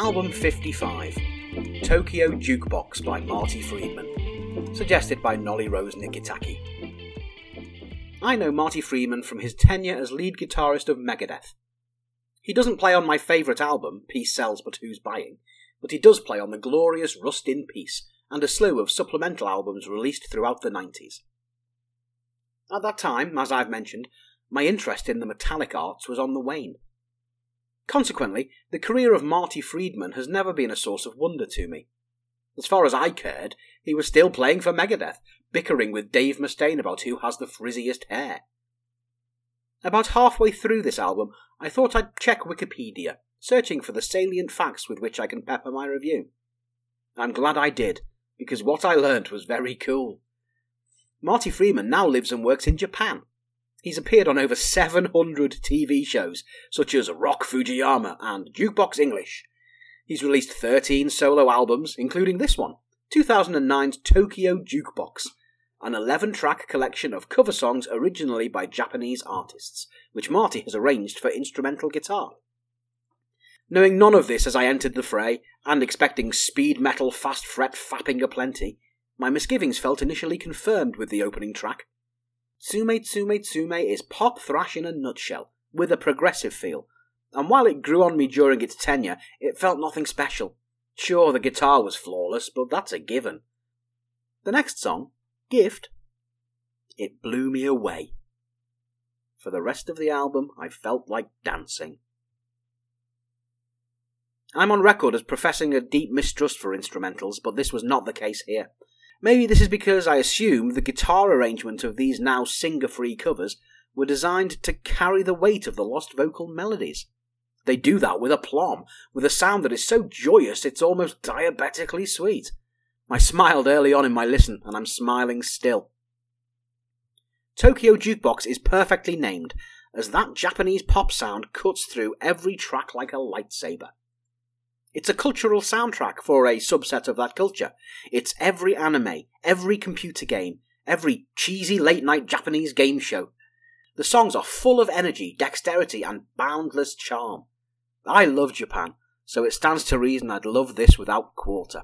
Album 55 Tokyo Jukebox by Marty Friedman, suggested by Nolly Rose Nikitaki. I know Marty Friedman from his tenure as lead guitarist of Megadeth. He doesn't play on my favourite album, Peace Sells But Who's Buying, but he does play on the glorious Rust in Peace and a slew of supplemental albums released throughout the 90s. At that time, as I've mentioned, my interest in the metallic arts was on the wane. Consequently, the career of Marty Friedman has never been a source of wonder to me. As far as I cared, he was still playing for Megadeth, bickering with Dave Mustaine about who has the frizziest hair. About halfway through this album, I thought I'd check Wikipedia, searching for the salient facts with which I can pepper my review. I'm glad I did, because what I learned was very cool. Marty Friedman now lives and works in Japan. He's appeared on over 700 TV shows, such as Rock Fujiyama and Jukebox English. He's released 13 solo albums, including this one, 2009's Tokyo Jukebox, an 11 track collection of cover songs originally by Japanese artists, which Marty has arranged for instrumental guitar. Knowing none of this as I entered the fray, and expecting speed metal fast fret fapping aplenty, my misgivings felt initially confirmed with the opening track. Tsume Tsume Tsume is pop thrash in a nutshell, with a progressive feel, and while it grew on me during its tenure, it felt nothing special. Sure, the guitar was flawless, but that's a given. The next song, Gift, it blew me away. For the rest of the album, I felt like dancing. I'm on record as professing a deep mistrust for instrumentals, but this was not the case here. Maybe this is because I assume the guitar arrangement of these now singer free covers were designed to carry the weight of the lost vocal melodies. They do that with aplomb, with a sound that is so joyous it's almost diabetically sweet. I smiled early on in my listen, and I'm smiling still. Tokyo Jukebox is perfectly named, as that Japanese pop sound cuts through every track like a lightsaber. It's a cultural soundtrack for a subset of that culture. It's every anime, every computer game, every cheesy late night Japanese game show. The songs are full of energy, dexterity, and boundless charm. I love Japan, so it stands to reason I'd love this without quarter.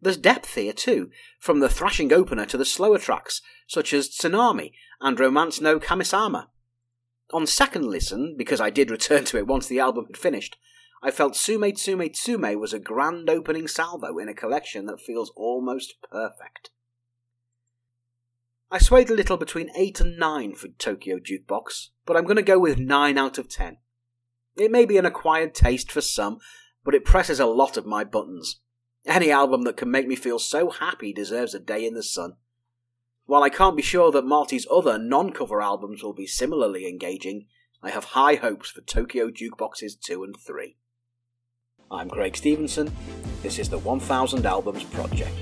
There's depth here too, from the thrashing opener to the slower tracks, such as Tsunami and Romance no Kamisama. On second listen, because I did return to it once the album had finished, I felt Tsume Tsume Tsume was a grand opening salvo in a collection that feels almost perfect. I swayed a little between 8 and 9 for Tokyo Jukebox, but I'm going to go with 9 out of 10. It may be an acquired taste for some, but it presses a lot of my buttons. Any album that can make me feel so happy deserves a day in the sun. While I can't be sure that Marty's other non cover albums will be similarly engaging, I have high hopes for Tokyo Jukeboxes 2 and 3. I'm Craig Stevenson. This is the 1000 Albums Project.